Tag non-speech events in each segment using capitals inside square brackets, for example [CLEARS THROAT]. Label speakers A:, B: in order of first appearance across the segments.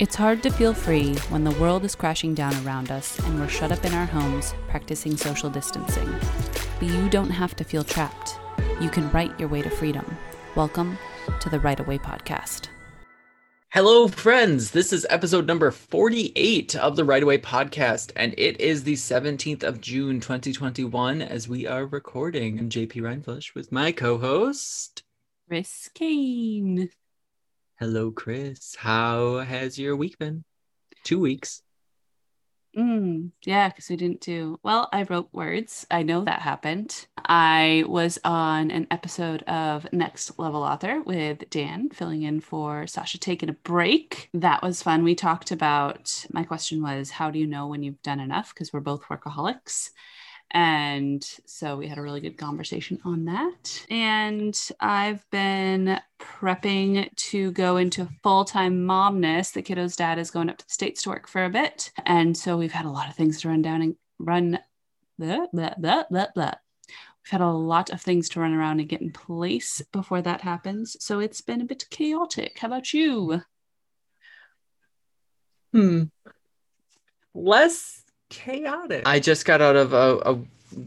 A: It's hard to feel free when the world is crashing down around us and we're shut up in our homes practicing social distancing. But you don't have to feel trapped. You can write your way to freedom. Welcome to the Write Away Podcast.
B: Hello, friends. This is episode number 48 of the Write Away Podcast, and it is the 17th of June, 2021, as we are recording. I'm JP Reinflush with my co host,
A: Chris Kane.
B: Hello, Chris. How has your week been? Two weeks.
A: Mm, yeah, because we didn't do well. I wrote words. I know that happened. I was on an episode of Next Level Author with Dan, filling in for Sasha taking a break. That was fun. We talked about my question was, How do you know when you've done enough? Because we're both workaholics. And so we had a really good conversation on that. And I've been prepping to go into full time momness. The kiddo's dad is going up to the States to work for a bit. And so we've had a lot of things to run down and run. Blah, blah, blah, blah, blah. We've had a lot of things to run around and get in place before that happens. So it's been a bit chaotic. How about you?
B: Hmm. Less chaotic. I just got out of a, a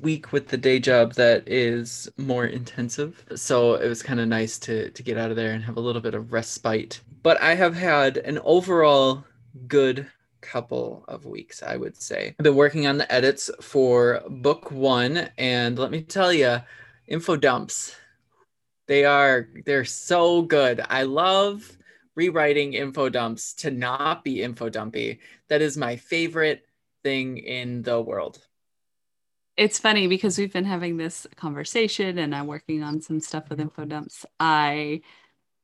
B: week with the day job that is more intensive. So it was kind of nice to to get out of there and have a little bit of respite. But I have had an overall good couple of weeks, I would say. I've been working on the edits for book 1 and let me tell you, info dumps they are they're so good. I love rewriting info dumps to not be info dumpy. That is my favorite thing in the world.
A: It's funny because we've been having this conversation and I'm working on some stuff with info dumps. I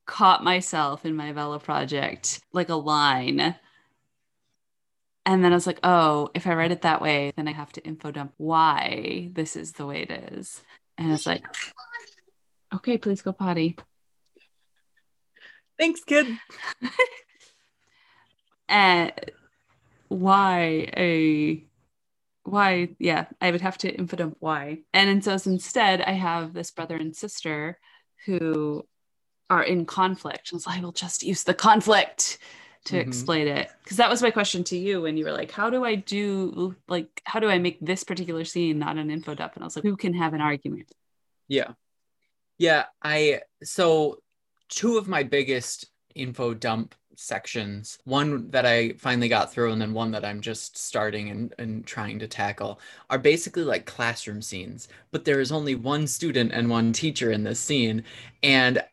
A: caught myself in my Vella project like a line. And then I was like, oh, if I write it that way, then I have to info dump why this is the way it is. And it's like, okay, please go potty.
B: Thanks, kid. [LAUGHS]
A: and why a why yeah i would have to info dump why. And, and so instead i have this brother and sister who are in conflict. And so i will just use the conflict to mm-hmm. explain it. Because that was my question to you when you were like how do i do like how do i make this particular scene not an info dump? And i was like who can have an argument?
B: Yeah. Yeah i so two of my biggest info dump sections. One that i finally got through and then one that i'm just starting and, and trying to tackle are basically like classroom scenes but there is only one student and one teacher in this scene and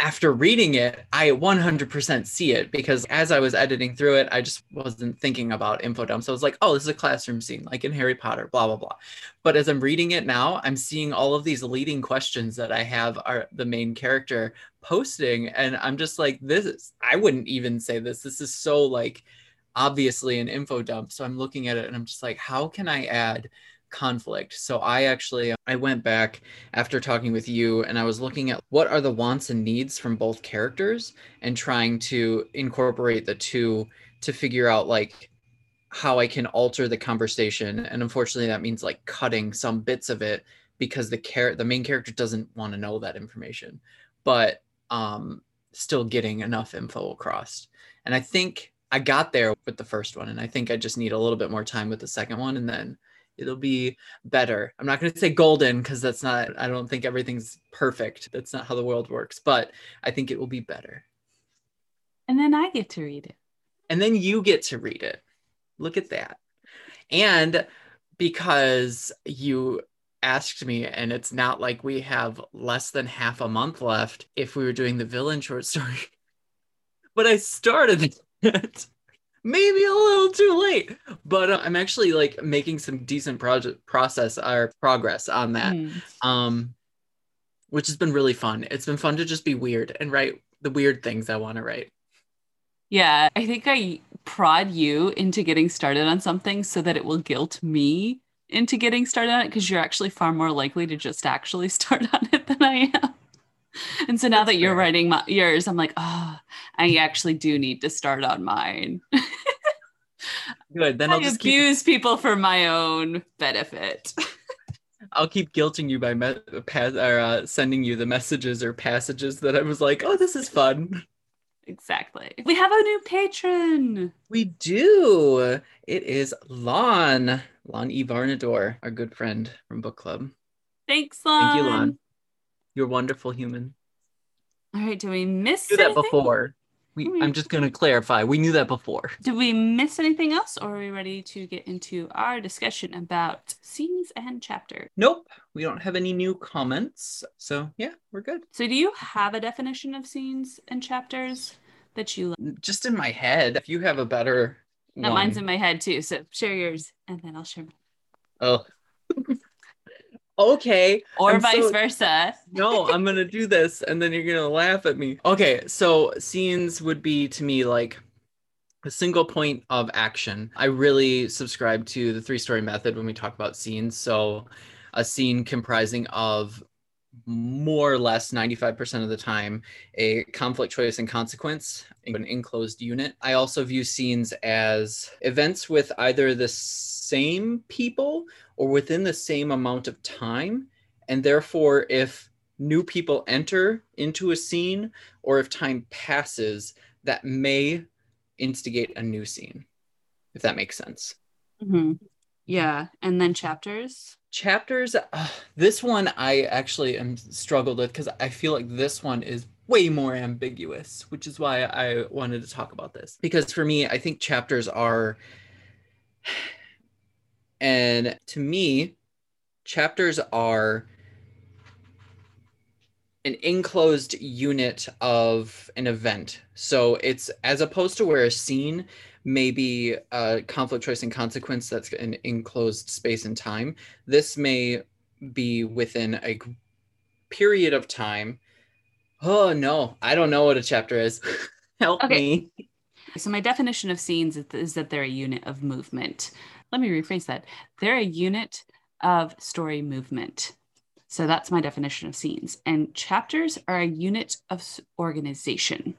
B: after reading it, I 100% see it because as I was editing through it, I just wasn't thinking about info dump. So I was like, oh, this is a classroom scene, like in Harry Potter, blah, blah, blah. But as I'm reading it now, I'm seeing all of these leading questions that I have are the main character posting. And I'm just like, this is, I wouldn't even say this. This is so like obviously an info dump. So I'm looking at it and I'm just like, how can I add conflict. So I actually I went back after talking with you and I was looking at what are the wants and needs from both characters and trying to incorporate the two to figure out like how I can alter the conversation. And unfortunately that means like cutting some bits of it because the char- the main character doesn't want to know that information. But um still getting enough info across. And I think I got there with the first one and I think I just need a little bit more time with the second one and then it'll be better. I'm not going to say golden because that's not, I don't think everything's perfect. That's not how the world works, but I think it will be better.
A: And then I get to read it.
B: And then you get to read it. Look at that. And because you asked me, and it's not like we have less than half a month left if we were doing the villain short story, [LAUGHS] but I started it maybe a little too late. But uh, i'm actually like making some decent project process or progress on that. Mm. um which has been really fun. It's been fun to just be weird and write the weird things i want to write.
A: Yeah i think i prod you into getting started on something so that it will guilt me into getting started on it because you're actually far more likely to just actually [LAUGHS] start on it than i am [LAUGHS] and so now That's that you're fair. writing my, yours, I'm like, oh, I actually do need to start on mine. [LAUGHS]
B: Good. Then [LAUGHS]
A: I
B: I'll just
A: abuse keep... people for my own benefit.
B: I'll keep guilting you by me- or, uh, sending you the messages or passages that I was like, oh, this is fun.
A: Exactly. We have a new patron.
B: We do. It is Lon. Lon Ivarnador, our good friend from book club.
A: Thanks, Lon.
B: Thank you, Lon. You're wonderful human.
A: All right, do we miss
B: knew that before. We,
A: We-
B: I'm just going to clarify. We knew that before.
A: Did we miss anything else, or are we ready to get into our discussion about scenes and chapter?
B: Nope. We don't have any new comments. So, yeah, we're good.
A: So, do you have a definition of scenes and chapters that you like?
B: Mm, just in my head. If you have a better
A: Now, mine's in my head too. So, share yours, and then I'll share mine.
B: Oh. [LAUGHS] okay.
A: Or
B: I'm
A: vice
B: so-
A: versa. [LAUGHS]
B: no, I'm gonna do this, and then you're gonna laugh at me. Okay, so scenes would be to me like a single point of action. I really subscribe to the three story method when we talk about scenes. So, a scene comprising of more or less 95% of the time a conflict choice and consequence an enclosed unit i also view scenes as events with either the same people or within the same amount of time and therefore if new people enter into a scene or if time passes that may instigate a new scene if that makes sense
A: Mhm. Yeah, and then chapters.
B: Chapters uh, this one i actually am struggled with because i feel like this one is way more ambiguous which is why i wanted to talk about this. Because for me i think chapters are [SIGHS] and to me chapters are an enclosed unit of an event. So it's as opposed to where a scene may be a conflict choice and consequence that's an enclosed space and time this may be within a period of time oh no i don't know what a chapter is [LAUGHS] help
A: Okay.
B: me
A: So my definition of scenes is that they're a unit of movement. Let me rephrase that. They're a unit of story movement. So that's my definition of scenes. And chapters are a unit of organization.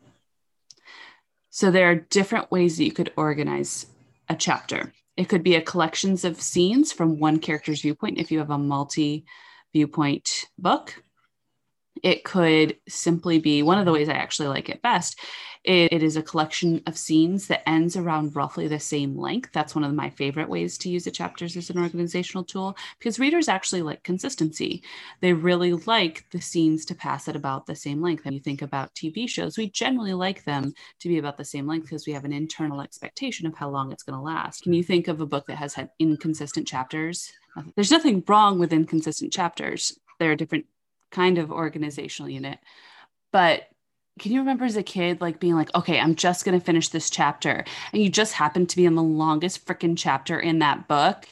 A: So there are different ways that you could organize a chapter. It could be a collections of scenes from one character's viewpoint if you have a multi viewpoint book. It could simply be one of the ways I actually like it best it, it is a collection of scenes that ends around roughly the same length. That's one of my favorite ways to use the chapters as an organizational tool because readers actually like consistency. They really like the scenes to pass at about the same length. And you think about TV shows, we generally like them to be about the same length because we have an internal expectation of how long it's going to last. Can you think of a book that has had inconsistent chapters? There's nothing wrong with inconsistent chapters. There are different kind of organizational unit. But can you remember as a kid like being like okay i'm just going to finish this chapter and you just happen to be in the longest freaking chapter in that book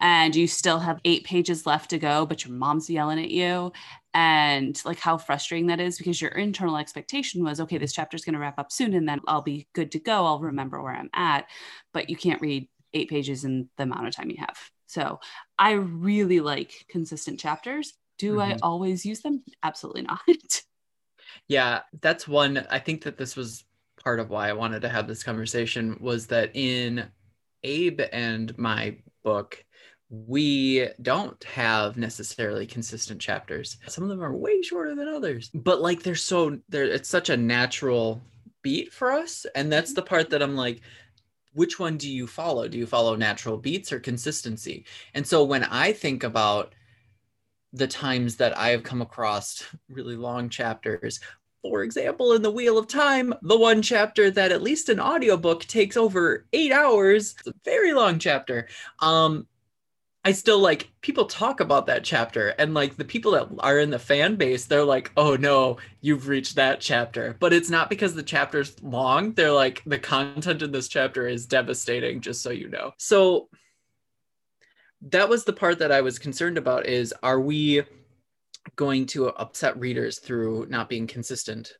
A: and you still have eight pages left to go but your mom's yelling at you? And like how frustrating that is because your internal expectation was okay this chapter is going to wrap up soon and then i'll be good to go. I'll remember where i'm at but you can't read eight pages in the amount of time you have. So i really like consistent chapters do i
B: Mhm.
A: always use them absolutely not [LAUGHS]
B: Yeah, that's one. I think that this was part of why I wanted to have this conversation was that in Abe and my book, we don't have necessarily consistent chapters. Some of them are way shorter than others, but like they're so they're it's such a natural beat for us, and that's the part that I'm like which one do you follow? Do you follow natural beats or consistency? And so when I think about the times that I have come across [LAUGHS] really long chapters. For example, in The Wheel of Time, the one chapter that at least an audiobook takes over eight hours, it's a very long chapter. Um, I still like people talk about that chapter, and like the people that are in the fan base, they're like, oh no, you've reached that chapter. But it's not because the chapter's long. They're like, the content in this chapter is devastating, just so you know. So that was the part that I was concerned about is are we going to upset readers through not being consistent?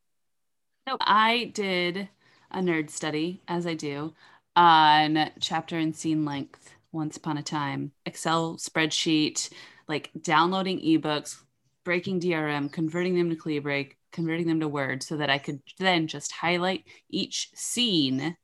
A: No, I did a nerd study, as I do, on chapter and scene length once upon a time. Excel spreadsheet, like downloading ebooks, breaking DRM, converting them to ClearBreak, converting them to Word so that I could then just highlight each scene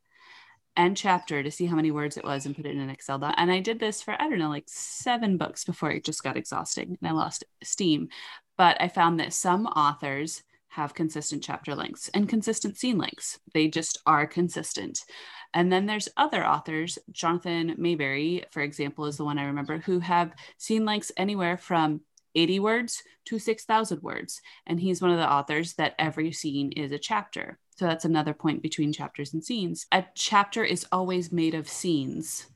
A: and chapter to see how many words it was and put it in an Excel doc. And I did this for, I don't know, like seven books before it just got exhausting and I lost steam. But I found that some authors have consistent chapter lengths and consistent scene lengths. They just are consistent. And then there's other authors, Jonathan Maberry, for example, is the one I remember, who have scene lengths anywhere from 80 words to 6,000 words. And he's one of the authors that every scene is a chapter. So that's another point between chapters and scenes. A chapter is always made of scenes,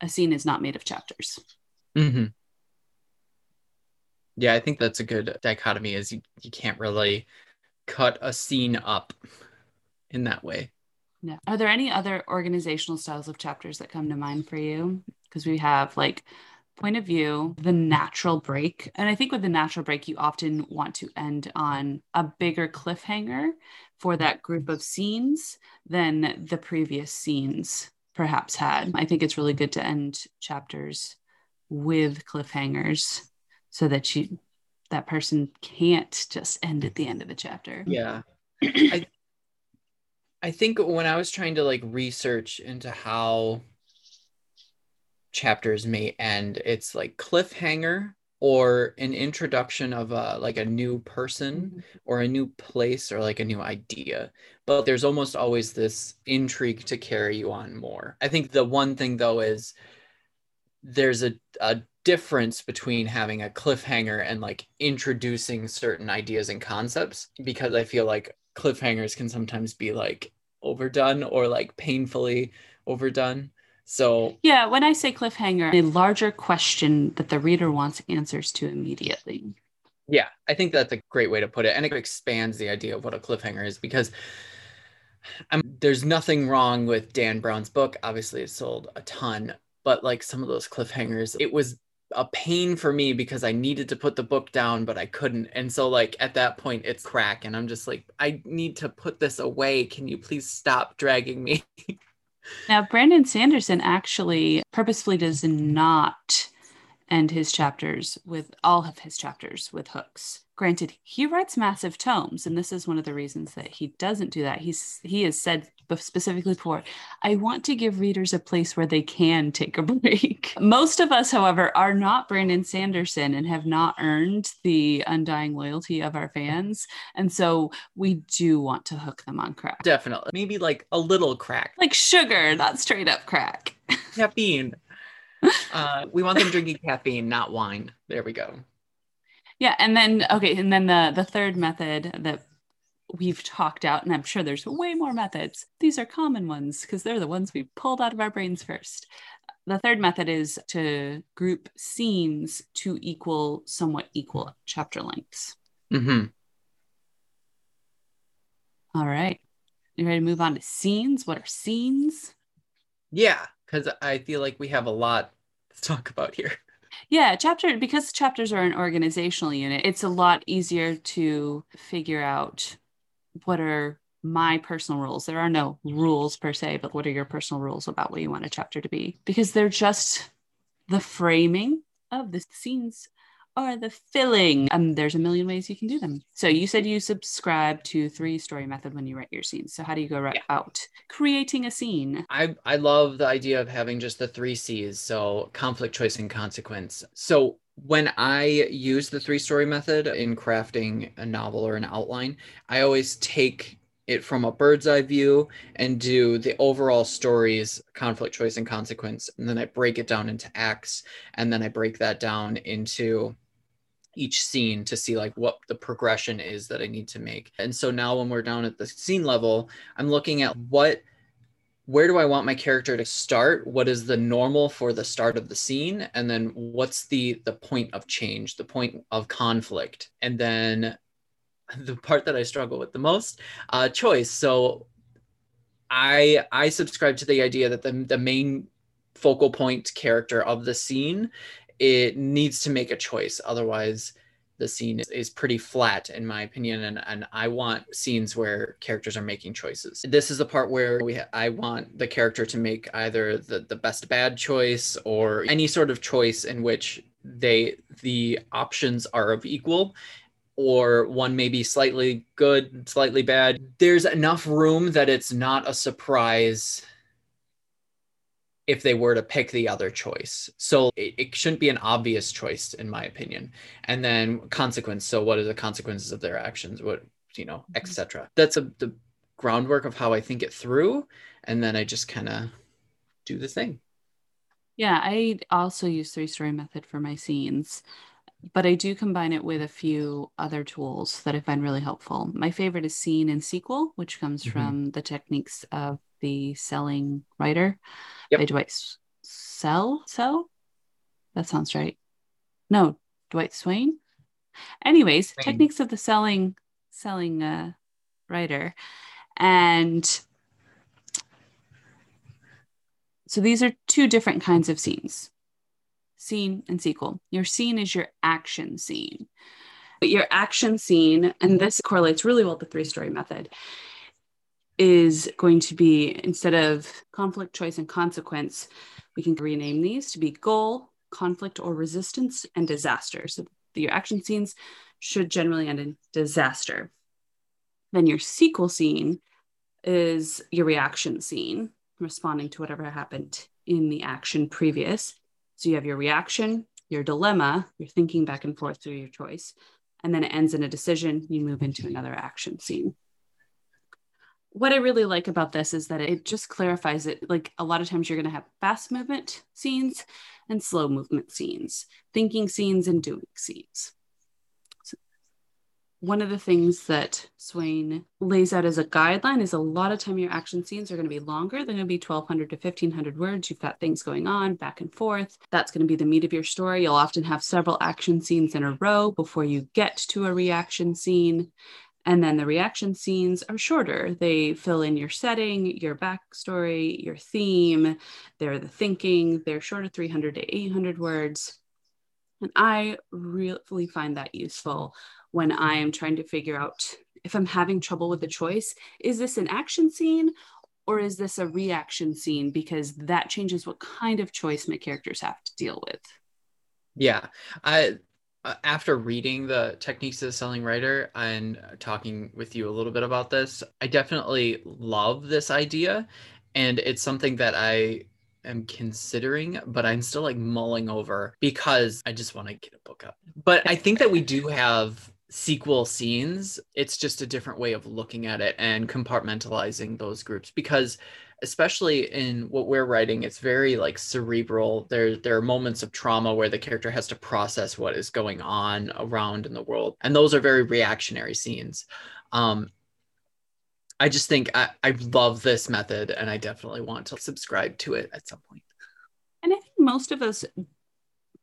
A: a scene is not made of chapters.
B: Mm-hmm. Yeah, I think that's a good dichotomy is you, you can't really cut a scene up in that way.
A: Yeah. Are there any other organizational styles of chapters that come to mind for you? Because we have like point of view, the natural break. And I think with the natural break, you often want to end on a bigger cliffhanger for that group of scenes than the previous scenes perhaps had. I think it's really good to end chapters with cliffhangers so that you that person can't just end at the end of a chapter.
B: Yeah. [CLEARS THROAT] I I think when I was trying to like research into how chapters may end, it's like cliffhanger or an introduction of a like a new person mm-hmm. or a new place or like a new idea. But there's almost always this intrigue to carry you on more. I think the one thing though is there's a, a difference between having a cliffhanger and like introducing certain ideas and concepts because i feel like cliffhangers can sometimes be like overdone or like painfully overdone so,
A: yeah, when I say cliffhanger, a larger question that the reader wants answers to immediately.
B: Yeah, I think that's a great way to put it. And it expands the idea of what a cliffhanger is because I'm, there's nothing wrong with Dan Brown's book. Obviously, it sold a ton, but like some of those cliffhangers, it was a pain for me because I needed to put the book down, but I couldn't. And so, like, at that point, it's crack. And I'm just like, I need to put this away. Can you please stop dragging me? [LAUGHS]
A: Now, Brandon Sanderson actually purposefully does not end his chapters with all of his chapters with hooks. Granted, he writes massive tomes, and this is one of the reasons that he doesn't do that. He's he has said specifically before, I want to give readers a place where they can take a [LAUGHS] break. Most of us, however, are not Brandon Sanderson and have not earned the undying loyalty of our fans, and so we do want to hook them on crack.
B: Definitely, maybe like a little crack,
A: like sugar, not straight up crack. [LAUGHS]
B: Caffeine. uh, we want them drinking caffeine, not wine. There we go.
A: Yeah, and then okay, and then the the third method that we've talked out, and I'm sure there's way more methods. These are common ones because they're the ones we pulled out of our brains first. The third method is to group scenes to equal somewhat equal chapter lengths.
B: Mm-hmm.
A: All right. You ready to move on to scenes? What are scenes?
B: Yeah, because I feel like we have a lot to talk about here.
A: Yeah, chapter because chapters are an organizational unit, it's a lot easier to figure out what are my personal rules. There are no rules per se, but what are your personal rules about what you want a chapter to be? Because they're just the framing of the scenes or the filling. Um, there's a million ways you can do them. So you said you subscribe to three story method when you write your scenes. So how do you go right yeah. about creating a scene?
B: I I love the idea of having just the three C's. So conflict, choice, and consequence. So when I use the three story method in crafting a novel or an outline, I always take it from a bird's eye view and do the overall story's conflict, choice, and consequence. And then I break it down into acts. And then I break that down into each scene to see like what the progression is that I need to make. And so now when we're down at the scene level, I'm looking at what where do I want my character to start? What is the normal for the start of the scene? And then what's the the point of change, the point of conflict? And then [LAUGHS] the part that I struggle with the most, uh, choice. So I I subscribe to the idea that the the main focal point character of the scene it needs to make a choice. Otherwise the scene is, pretty flat in my opinion and, and i want scenes where characters are making choices. This is the part where we i want the character to make either the, the best bad choice or any sort of choice in which they the options are of equal or one may be slightly good slightly bad. There's enough room that it's not a surprise if they were to pick the other choice. So it, it, shouldn't be an obvious choice, in my opinion. And then consequence. So what are the consequences of their actions? What you know,
A: Mm-hmm.
B: etc. That's a, the groundwork of how I think it through. And then I just kind of do the thing.
A: Yeah, I also use three story method for my scenes, but I do combine it with a few other tools that I find really helpful. My favorite is scene and sequel, which comes
B: Mhm.
A: from the techniques of the selling writer
B: Yep.
A: by Dwight S- Sell. Sell? That sounds right. No, Dwight Swain. Anyways,
B: Swain.
A: techniques of the selling selling uh, writer, and so these are two different kinds of scenes scene and sequel. Your scene is your action scene. But your action scene, and this correlates really well with the three story method, is going to be instead of conflict, choice, and consequence, we can rename these to be goal, conflict, or resistance, and disaster. So your action scenes should generally end in disaster. Then your sequel scene is your reaction scene, responding to whatever happened in the action previous. So you have your reaction, your dilemma, you're thinking back and forth through your choice, and then it ends in a decision. You move into another action scene. What I really like about this is that it just clarifies it. Like a lot of times, you're going to have fast movement scenes and slow movement scenes, thinking scenes and doing scenes one of the things that Swain lays out as a guideline is a lot of time your action scenes are going to be longer. They're going to be 1200 to 1500 words. You've got things going on back and forth. That's going to be the meat of your story. You'll often have several action scenes in a row before you get to a reaction scene. And then the reaction scenes are shorter. They fill in your setting, your backstory, your theme. They're the thinking. They're shorter 300 to 800 words. And I really find that useful when I am trying to figure out if I'm having trouble with the choice. Is this an action scene or is this a reaction scene? Because that changes what kind of choice my characters have to deal with.
B: Yeah. I Uh, after reading the techniques of the selling writer and uh, talking with you a little bit about this, I definitely love this idea. And it's something that I am considering, but I'm still like mulling over because I just want to get a book up. But I think that we do have sequel scenes. It's just a different way of looking at it and compartmentalizing those groups because especially in what we're writing it's very like cerebral there there are moments of trauma where the character has to process what is going on around in the world and those are very reactionary scenes um i just think i i love this method and i definitely want to subscribe to it at some point
A: And I think most of us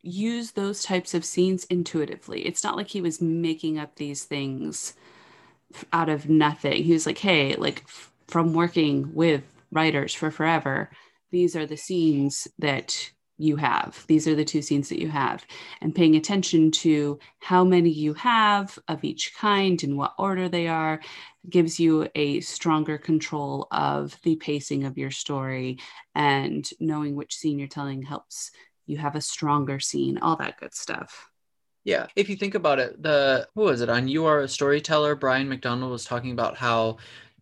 A: use those types of scenes intuitively. It's not like he was making up these things out of nothing. He was like, hey, like from working with writers for forever, these are the scenes that you have. These are the two scenes that you have. And paying attention to how many you have of each kind and what order they are gives you a stronger control of the pacing of your story and knowing which scene you're telling helps you have a stronger scene, all that good stuff.
B: Yeah. If you think about it, the who was it on You Are a Storyteller? Brian McDonald was talking about how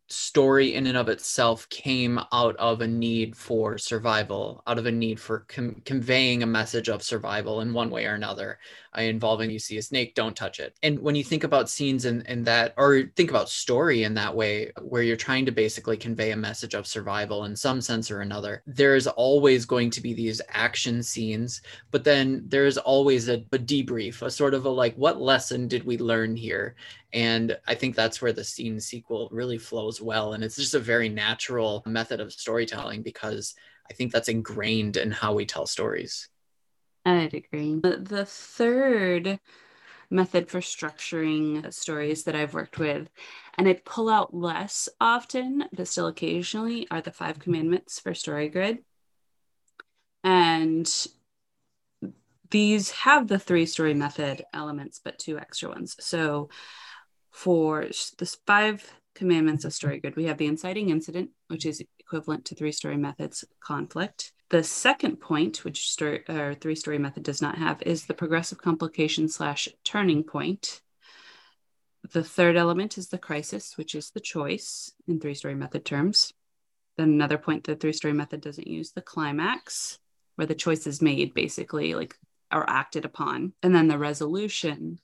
B: story in and of itself came out of a need for survival, out of a need for com- conveying a message of survival in one way or another, uh, involving you see a snake, don't touch it. And when you think about scenes in, in that, or think about story in that way, where you're trying to basically convey a message of survival in some sense or another, there's always going to be these action scenes, but then there's always a, a debrief, a sort of a like, what lesson did we learn here? And I think that's where the scene sequel really flows well. And it's just a very natural method of storytelling because I think that's ingrained in how we tell stories.
A: I'd agree. The, third method for structuring stories that I've worked with, and I pull out less often, but still occasionally, are the five commandments for StoryGrid. And these have the three story method elements, but two extra ones. So for the five commandments of StoryGrid, we have the inciting incident, which is equivalent to three story methods conflict. The second point, which story, or three story method does not have, is the progressive complication slash turning point. The third element is the crisis, which is the choice in three story method terms. Then another point the three story method doesn't use the climax, where the choice is made basically, like are acted upon. And then the resolution,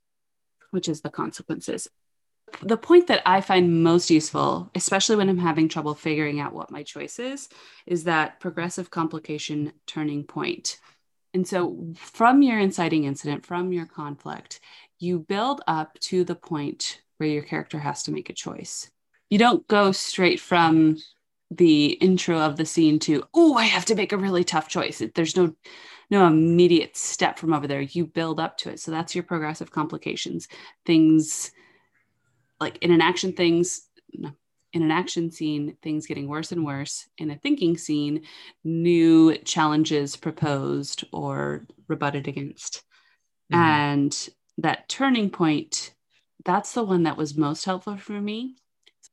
A: which is the consequences. The point that I find most useful, especially when I'm having trouble figuring out what my choice is, is that progressive complication turning point. And so, from your inciting incident, from your conflict, you build up to the point where your character has to make a choice. You don't go straight from the intro of the scene to oh i have to make a really tough choice there's no no immediate step from over there you build up to it so that's your progressive complications things like in an action things in an action scene things getting worse and worse in a thinking scene new challenges proposed or rebutted against mm-hmm. and that turning point that's the one that was most helpful for me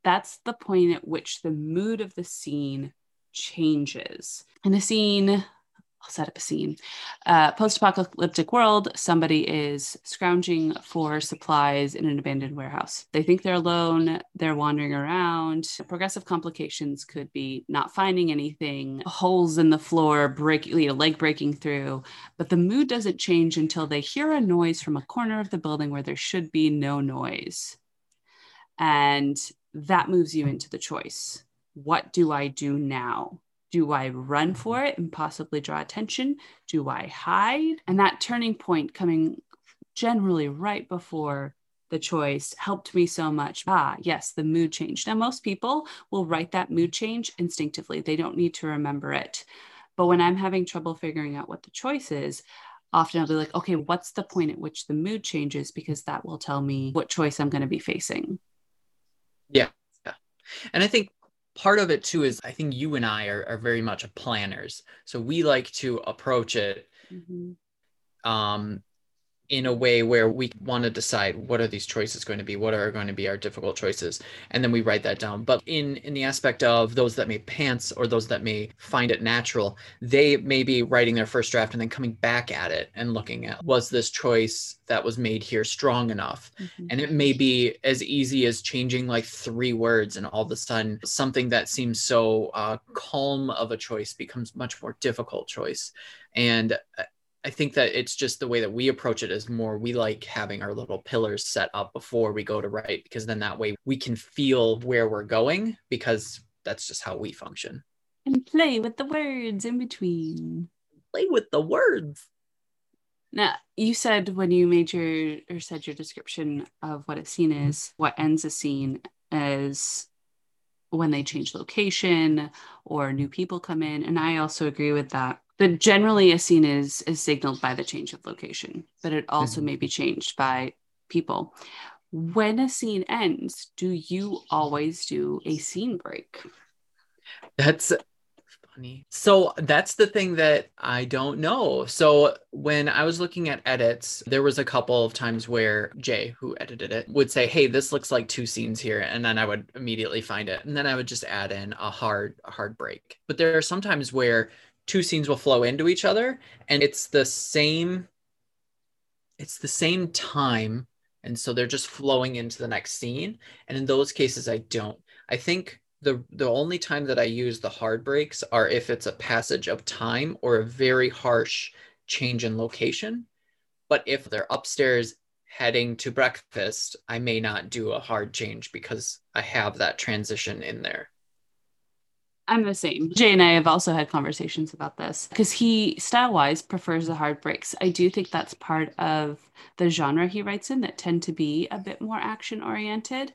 A: that's the point at which the mood of the scene changes. In a scene, I'll set up a scene. Uh, Post apocalyptic world, somebody is scrounging for supplies in an abandoned warehouse. They think they're alone, they're wandering around. Progressive complications could be not finding anything, holes in the floor, break, you know, leg breaking through. But the mood doesn't change until they hear a noise from a corner of the building where there should be no noise. And that moves you into the choice. What do I do now? Do I run for it and possibly draw attention? Do I hide? And that turning point coming generally right before the choice helped me so much. Ah, yes, the mood change. Now, most people will write that mood change instinctively, they don't need to remember it. But when I'm having trouble figuring out what the choice is, often I'll be like, okay, what's the point at which the mood changes? Because that will tell me what choice I'm going to be facing.
B: Yeah. And I think part of it too is I think you and I are, are very much planners. So we like to approach it mm-hmm. um, in a way where we want to decide what are these choices going to be what are going to be our difficult choices and then we write that down. But in in the aspect of those that may pants or those that may find it natural they may be writing their first draft and then coming back at it and looking at was this choice that was made here strong enough? Mm-hmm. and it may be as easy as changing like three words and all of a sudden something that seems so uh, calm of a choice becomes much more difficult choice. And uh, I think that it's just the way that we approach it is more we like having our little pillars set up before we go to write because then that way we can feel where we're going because that's just how we function.
A: And play with the words in between.
B: Play with the words.
A: Now, you said when you made your or said your description of what a scene is, what ends a scene is when they change location or new people come in. And I also agree with that but generally a scene is is signaled by the change of location but it also mm-hmm. may be changed by people. When a scene ends do you always do a scene break?
B: That's funny. So that's the thing that i don't know. So when i was looking at edits there was a couple of times where jay who edited it would say hey this looks like two scenes here and then i would immediately find it and then i would just add in a hard a hard break. But there are sometimes where two scenes will flow into each other and it's the same it's the same time and so they're just flowing into the next scene. And in those cases i don't. I think the the only time that i use the hard breaks are if it's a passage of time or a very harsh change in location. But if they're upstairs heading to breakfast i may not do a hard change because i have that transition in there
A: I'm the same. Jay and I have also had conversations about this because he, style wise, prefers the hard breaks. I do think that's part of the genre he writes in that tend to be a bit more action oriented.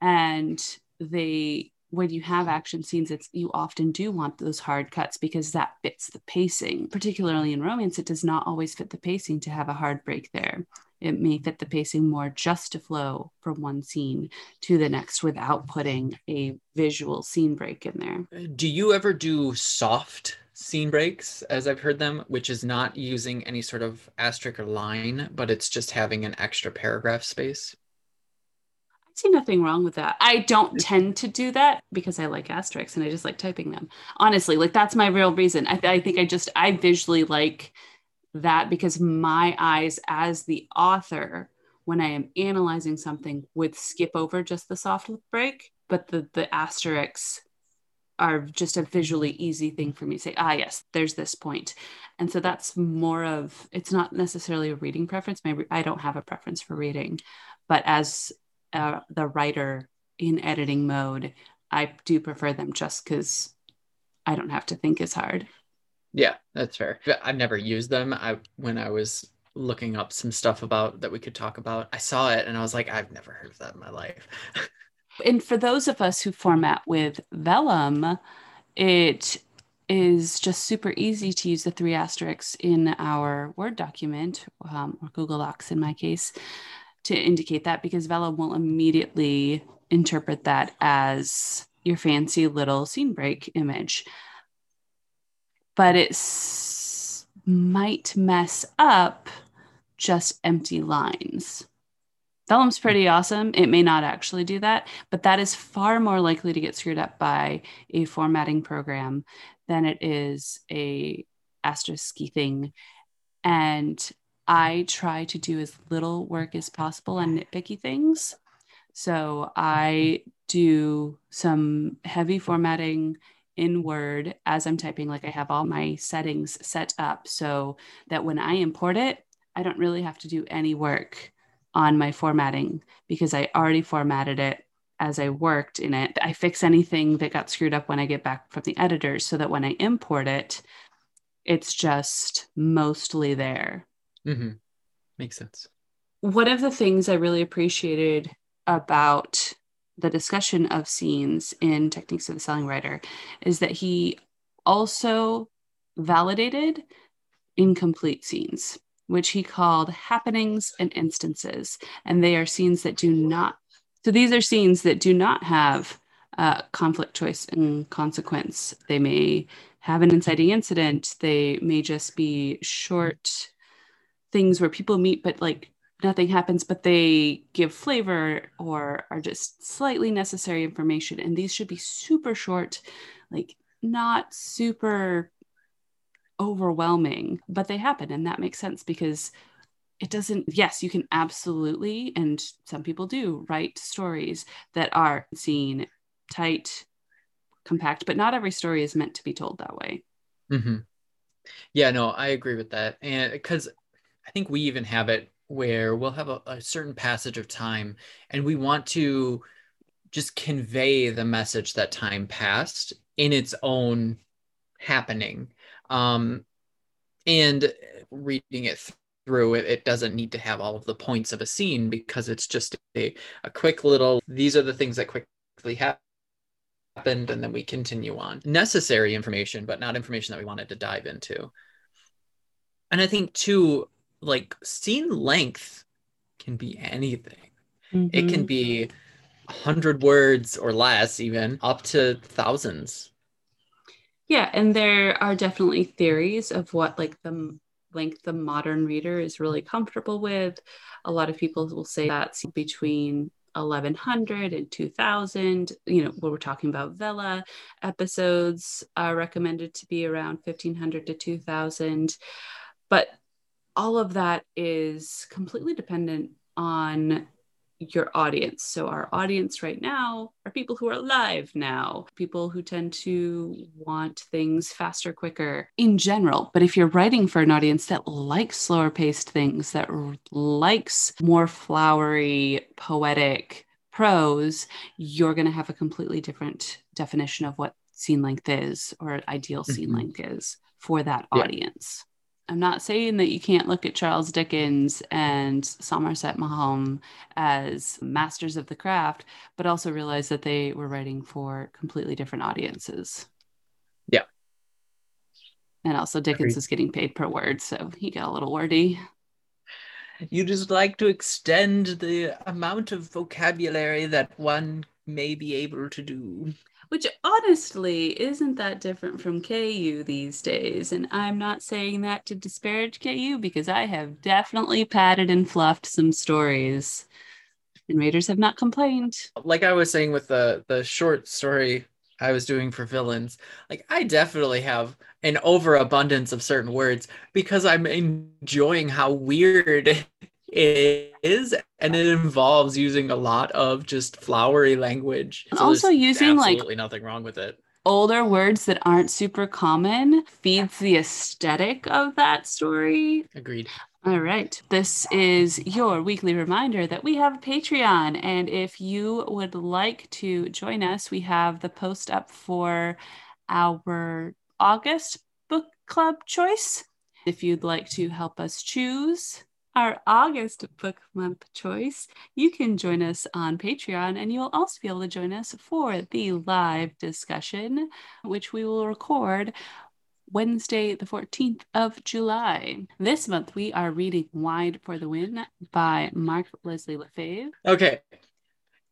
A: And they, when you have action scenes, it's you often do want those hard cuts because that fits the pacing. Particularly in romance, it does not always fit the pacing to have a hard break there it may fit the pacing more just to flow from one scene to the next without putting a visual scene break in there.
B: Uh, do you ever do soft scene breaks, as I've heard them, which is not using any sort of asterisk or line, but it's just having an extra paragraph space?
A: I see nothing wrong with that. I don't [LAUGHS] tend to do that because I like asterisks and I just like typing them. Honestly, like that's my real reason. I, I think I just, I visually like that because my eyes as the author when i am analyzing something would skip over just the soft break but the the asterisks are just a visually easy thing for me to say ah yes there's this point and so that's more of it's not necessarily a reading preference maybe i don't have a preference for reading but as uh, the writer in editing mode, I do prefer them just because I don't have to think as hard.
B: Yeah, that's fair. I've never used them. I when I was looking up some stuff about that we could talk about, I saw it and I was like, I've never heard of that in my life. [LAUGHS]
A: and for those of us who format with Vellum, it is just super easy to use the three asterisks in our Word document um, or Google Docs in my case to indicate that because Vellum will immediately interpret that as your fancy little scene break image. But it might mess up just empty lines. Vellum's pretty awesome. It may not actually do that, but that is far more likely to get screwed up by a formatting program than it is a asterisky thing. And I try to do as little work as possible on nitpicky things. So I do some heavy formatting in Word as I'm typing, like I have all my settings set up so that when I import it, I don't really have to do any work on my formatting because I already formatted it as I worked in it. I fix anything that got screwed up when I get back from the editor so that when I import it, it's just mostly there.
B: Mm-hmm. Makes sense.
A: One of the things I really appreciated about the discussion of scenes in Techniques of the Selling Writer is that he also validated incomplete scenes which he called happenings and instances. And they are scenes that do not, so these are scenes that do not have uh, conflict, choice, and consequence. They may have an inciting incident, they may just be short things where people meet, but like nothing happens, but they give flavor or are just slightly necessary information. And these should be super short, like not super overwhelming, but they happen. And that makes sense because it doesn't, yes, you can absolutely, and some people do, write stories that are seen tight, compact, but not every story is meant to be told that way.
B: Mm-hmm. Yeah, no, I agree with that. And because I think we even have it where we'll have a, a certain passage of time and we want to just convey the message that time passed in its own happening. Um, and reading it through it, it doesn't need to have all of the points of a scene because it's just a, a quick little these are the things that quickly happened and then we continue on. Necessary information but not information that we wanted to dive into. And i think too like scene length can be anything mm-hmm. it can mm-hmm. be 100 words or less even up to thousands
A: yeah, and there are definitely theories of what like the length the modern reader is really comfortable with. A lot of people will say that's between 1100 and 2000 you know when we're talking about vella episodes are recommended to be around 1500 to 2000 but all of that is completely dependent on your audience. So, our audience right now are people who are live now, people who tend to want things faster, quicker in general. But if you're writing for an audience that likes slower paced things, that likes more flowery, poetic prose, you're going to have a completely different definition of what scene length is or ideal scene mm-hmm. length is for that yeah. audience. I'm not saying that you can't look at Charles Dickens and Somerset Maugham as masters of the craft, but also realize that they were writing for completely different audiences.
B: Yeah.
A: And also, Dickens Agreed. is getting paid per word, so he got a little wordy.
B: You just like to extend the amount of vocabulary that one may be able to do
A: which honestly isn't that different from KU these days. And I'm not saying that to disparage KU because I have definitely padded and fluffed some stories. And readers have not complained.
B: Like I was saying with the the short story I was doing for villains, like I definitely have an overabundance of certain words because I'm enjoying how weird [LAUGHS] is and it involves using a lot of just flowery language
A: so also using
B: absolutely like nothing wrong with it
A: older words that aren't super common feeds the aesthetic of that story
B: agreed
A: All right. This is your weekly reminder that we have Patreon. And if you would like to join us, we have the post up for our August book club choice. If you'd like to help us choose our August book month choice, you can join us on Patreon and you will also be able to join us for the live discussion, which we will record Wednesday, the 14th of July. This month, we are reading Wide for the Win by Mark Leslie Lefebvre.
B: Okay.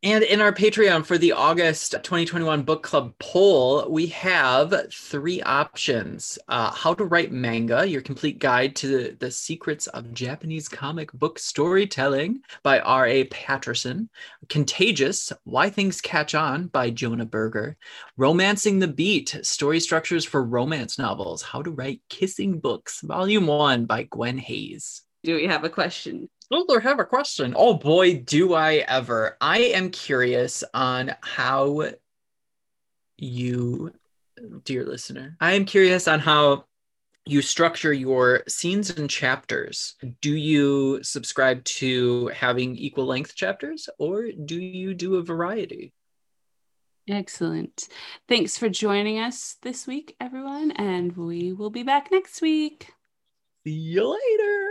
B: And in our Patreon for the August 2021 book club poll, we have three options uh, How to Write Manga, your complete guide to the, the secrets of Japanese comic book storytelling by R.A. Patterson. Contagious, Why Things Catch On by Jonah Berger. Romancing the Beat, story structures for romance novels. How to Write Kissing Books, Volume 1 by Gwen Hayes.
A: Do we have a question?
B: I have a question. Oh boy, do I ever. I am curious on how you, dear listener, I am curious on how you structure your scenes and chapters. Do you subscribe to having equal length chapters or do you do a variety?
A: Excellent. Thanks for joining us this week, everyone, and we will be back next week.
B: See you later.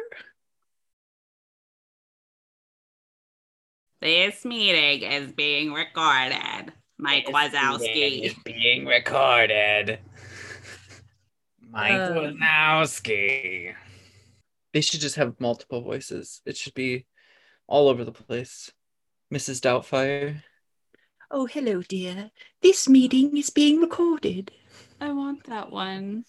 A: This meeting is being recorded. Mike this Wazowski.
B: Is being recorded. Mike uh, Wazowski. They should just have multiple voices. It should be all over the place. Mrs. Doubtfire.
C: Oh, hello, dear. This meeting is being recorded.
A: I want that one.